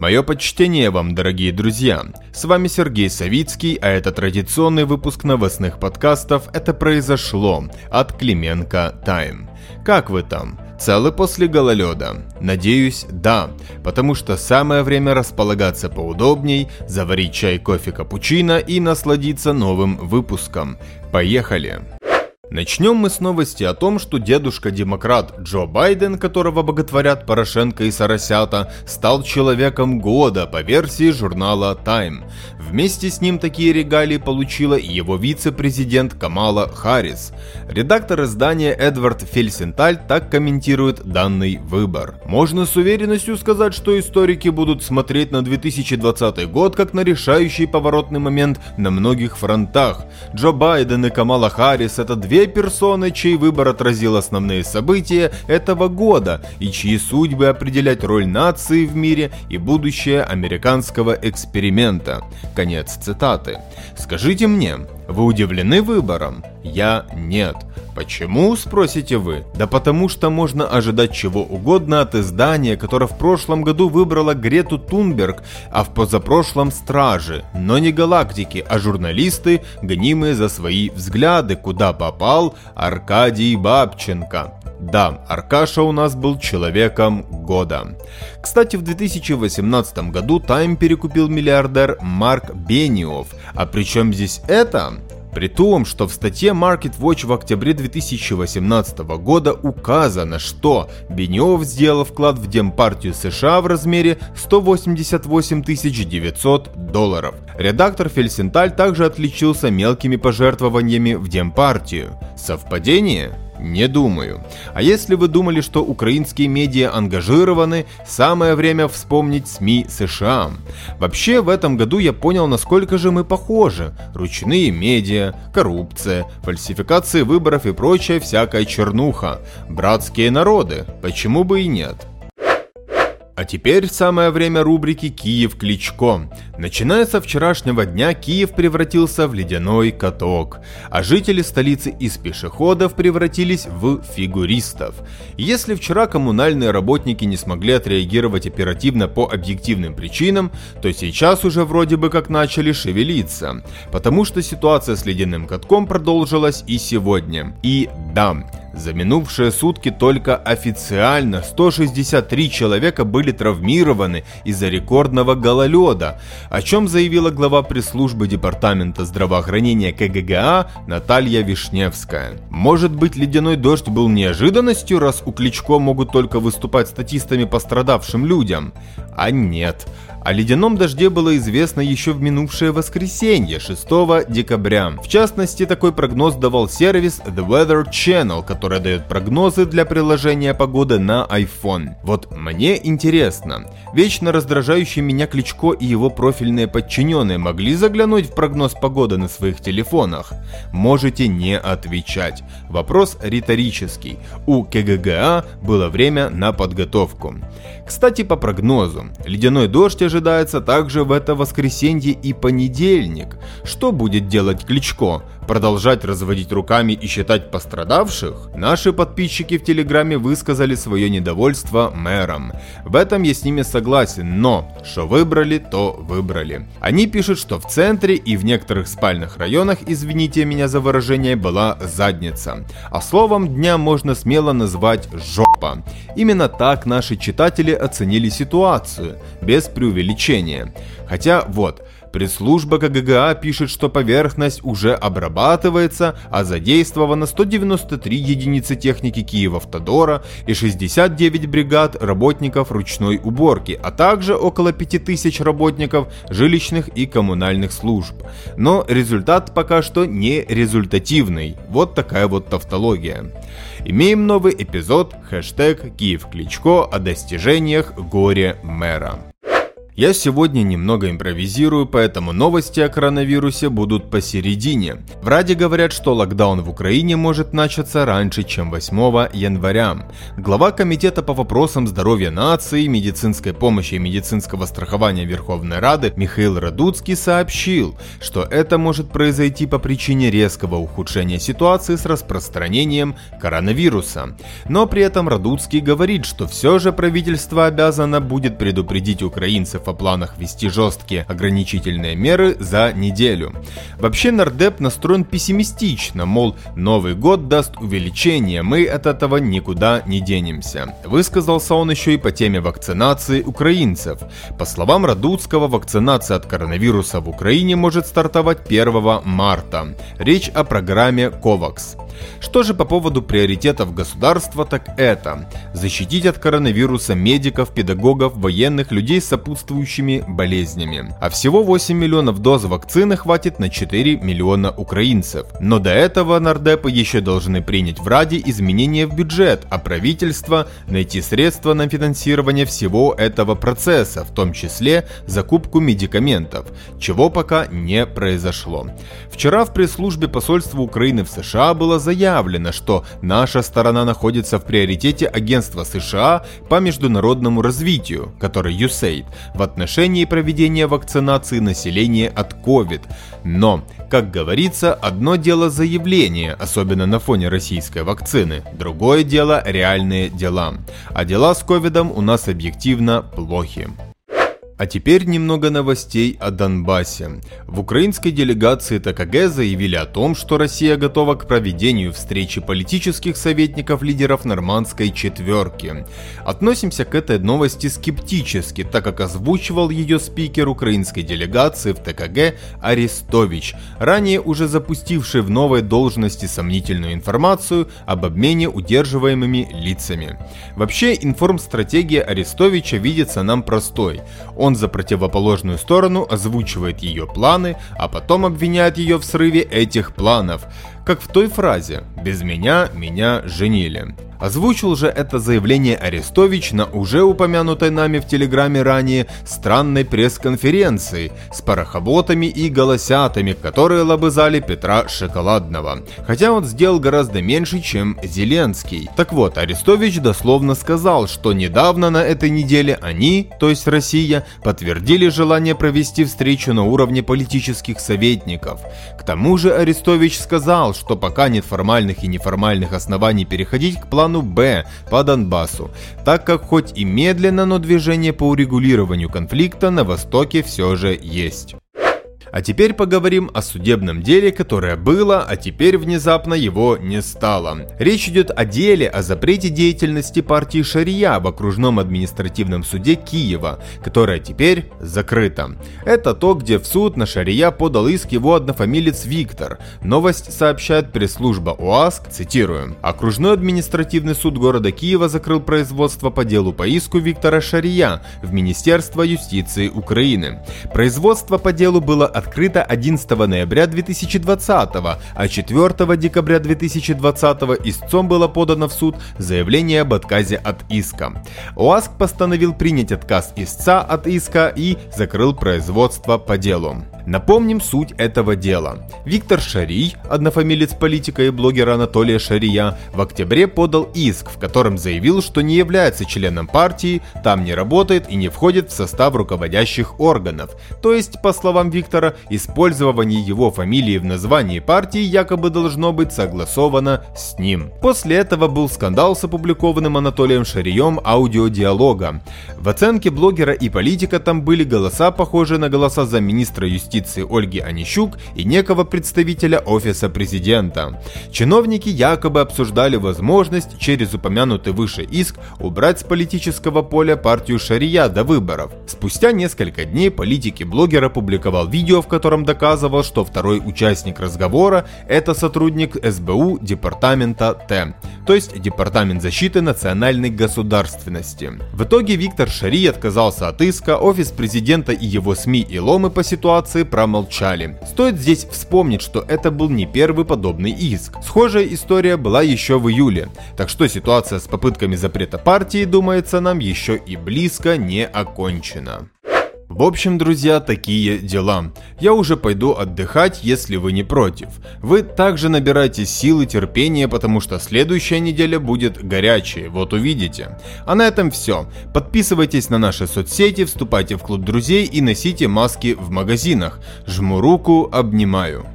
Мое почтение вам, дорогие друзья. С вами Сергей Савицкий, а это традиционный выпуск новостных подкастов «Это произошло» от Клименко Тайм. Как вы там? Целы после гололеда? Надеюсь, да, потому что самое время располагаться поудобней, заварить чай, кофе, капучино и насладиться новым выпуском. Поехали! Начнем мы с новости о том, что дедушка-демократ Джо Байден, которого боготворят Порошенко и Соросята, стал человеком года по версии журнала Time. Вместе с ним такие регалии получила и его вице-президент Камала Харрис. Редактор издания Эдвард Фельсенталь так комментирует данный выбор. Можно с уверенностью сказать, что историки будут смотреть на 2020 год как на решающий поворотный момент на многих фронтах. Джо Байден и Камала Харрис – это две две персоны, чей выбор отразил основные события этого года и чьи судьбы определять роль нации в мире и будущее американского эксперимента. Конец цитаты. Скажите мне, вы удивлены выбором? Я нет. Почему, спросите вы? Да потому что можно ожидать чего угодно от издания, которое в прошлом году выбрало Грету Тунберг, а в позапрошлом Стражи, но не галактики, а журналисты, гонимые за свои взгляды, куда попал Аркадий Бабченко. Да, Аркаша у нас был человеком года. Кстати, в 2018 году Time перекупил миллиардер Марк Бениов. А при чем здесь это? При том, что в статье Market Watch в октябре 2018 года указано, что Бенев сделал вклад в Демпартию США в размере 188 900 долларов. Редактор Фельсенталь также отличился мелкими пожертвованиями в Демпартию. Совпадение? Не думаю. А если вы думали, что украинские медиа ангажированы, самое время вспомнить СМИ США. Вообще, в этом году я понял, насколько же мы похожи. Ручные медиа, коррупция, фальсификации выборов и прочая всякая чернуха. Братские народы, почему бы и нет? А теперь самое время рубрики «Киев Кличко». Начиная со вчерашнего дня Киев превратился в ледяной каток, а жители столицы из пешеходов превратились в фигуристов. Если вчера коммунальные работники не смогли отреагировать оперативно по объективным причинам, то сейчас уже вроде бы как начали шевелиться, потому что ситуация с ледяным катком продолжилась и сегодня. И да, за минувшие сутки только официально 163 человека были травмированы из-за рекордного гололеда, о чем заявила глава пресс-службы Департамента здравоохранения КГГА Наталья Вишневская. Может быть ледяной дождь был неожиданностью, раз у Кличко могут только выступать статистами пострадавшим людям? А нет. О ледяном дожде было известно еще в минувшее воскресенье, 6 декабря. В частности, такой прогноз давал сервис The Weather Channel, который дает прогнозы для приложения погоды на iPhone. Вот мне интересно, вечно раздражающий меня Кличко и его профильные подчиненные могли заглянуть в прогноз погоды на своих телефонах? Можете не отвечать. Вопрос риторический. У КГГА было время на подготовку. Кстати, по прогнозу, ледяной дождь ожидается также в это воскресенье и понедельник. Что будет делать Кличко? Продолжать разводить руками и считать пострадавших? Наши подписчики в Телеграме высказали свое недовольство мэром. В этом я с ними согласен, но что выбрали, то выбрали. Они пишут, что в центре и в некоторых спальных районах, извините меня за выражение, была задница. А словом дня можно смело назвать жопа. Именно так наши читатели оценили ситуацию, без преувеличения. Хотя вот, Пресс-служба КГГА пишет, что поверхность уже обрабатывается, а задействовано 193 единицы техники Киева-Автодора и 69 бригад работников ручной уборки, а также около 5000 работников жилищных и коммунальных служб. Но результат пока что не результативный. Вот такая вот тавтология. Имеем новый эпизод, хэштег Киев Кличко о достижениях горе мэра. Я сегодня немного импровизирую, поэтому новости о коронавирусе будут посередине. В Раде говорят, что локдаун в Украине может начаться раньше, чем 8 января. Глава Комитета по вопросам здоровья нации, медицинской помощи и медицинского страхования Верховной Рады Михаил Радуцкий сообщил, что это может произойти по причине резкого ухудшения ситуации с распространением коронавируса. Но при этом Радуцкий говорит, что все же правительство обязано будет предупредить украинцев о планах ввести жесткие ограничительные меры за неделю. Вообще нардеп настроен пессимистично, мол, Новый год даст увеличение, мы от этого никуда не денемся. Высказался он еще и по теме вакцинации украинцев. По словам Радуцкого, вакцинация от коронавируса в Украине может стартовать 1 марта. Речь о программе COVAX. Что же по поводу приоритетов государства, так это защитить от коронавируса медиков, педагогов, военных, людей с сопутствующими болезнями. А всего 8 миллионов доз вакцины хватит на 4 миллиона украинцев. Но до этого нардепы еще должны принять в Раде изменения в бюджет, а правительство найти средства на финансирование всего этого процесса, в том числе закупку медикаментов, чего пока не произошло. Вчера в пресс-службе посольства Украины в США было заявлено, заявлено, что наша сторона находится в приоритете агентства США по международному развитию, который USAID, в отношении проведения вакцинации населения от COVID. Но, как говорится, одно дело заявление, особенно на фоне российской вакцины, другое дело реальные дела. А дела с ковидом у нас объективно плохи. А теперь немного новостей о Донбассе. В украинской делегации ТКГ заявили о том, что Россия готова к проведению встречи политических советников лидеров нормандской четверки. Относимся к этой новости скептически, так как озвучивал ее спикер украинской делегации в ТКГ Арестович, ранее уже запустивший в новой должности сомнительную информацию об обмене удерживаемыми лицами. Вообще, информстратегия Арестовича видится нам простой. Он он за противоположную сторону озвучивает ее планы, а потом обвиняет ее в срыве этих планов, как в той фразе «без меня меня женили». Озвучил же это заявление Арестович на уже упомянутой нами в Телеграме ранее странной пресс-конференции с парохоботами и голосятами, которые лобызали Петра Шоколадного. Хотя он сделал гораздо меньше, чем Зеленский. Так вот, Арестович дословно сказал, что недавно на этой неделе они, то есть Россия, подтвердили желание провести встречу на уровне политических советников. К тому же Арестович сказал, что пока нет формальных и неформальных оснований переходить к плану плану Б по Донбассу, так как хоть и медленно, но движение по урегулированию конфликта на Востоке все же есть. А теперь поговорим о судебном деле, которое было, а теперь внезапно его не стало. Речь идет о деле о запрете деятельности партии Шария в окружном административном суде Киева, которое теперь закрыто. Это то, где в суд на Шария подал иск его однофамилец Виктор. Новость сообщает пресс-служба ОАСК, цитирую. Окружной административный суд города Киева закрыл производство по делу по иску Виктора Шария в Министерство юстиции Украины. Производство по делу было открыта 11 ноября 2020, а 4 декабря 2020 истцом было подано в суд заявление об отказе от иска. ОАСК постановил принять отказ истца от иска и закрыл производство по делу. Напомним суть этого дела. Виктор Шарий, однофамилец политика и блогера Анатолия Шария, в октябре подал иск, в котором заявил, что не является членом партии, там не работает и не входит в состав руководящих органов. То есть, по словам Виктора, использование его фамилии в названии партии якобы должно быть согласовано с ним. После этого был скандал с опубликованным Анатолием Шарием аудиодиалога. В оценке блогера и политика там были голоса, похожие на голоса замминистра юстиции юстиции Ольги Онищук и некого представителя Офиса Президента. Чиновники якобы обсуждали возможность через упомянутый выше иск убрать с политического поля партию Шария до выборов. Спустя несколько дней политик и блогер опубликовал видео, в котором доказывал, что второй участник разговора – это сотрудник СБУ Департамента Т, то есть Департамент защиты национальной государственности. В итоге Виктор Шари отказался от иска, офис президента и его СМИ и ломы по ситуации инстанции промолчали. Стоит здесь вспомнить, что это был не первый подобный иск. Схожая история была еще в июле. Так что ситуация с попытками запрета партии, думается, нам еще и близко не окончена. В общем, друзья, такие дела. Я уже пойду отдыхать, если вы не против. Вы также набирайте силы, терпения, потому что следующая неделя будет горячей, вот увидите. А на этом все. Подписывайтесь на наши соцсети, вступайте в клуб друзей и носите маски в магазинах. Жму руку, обнимаю.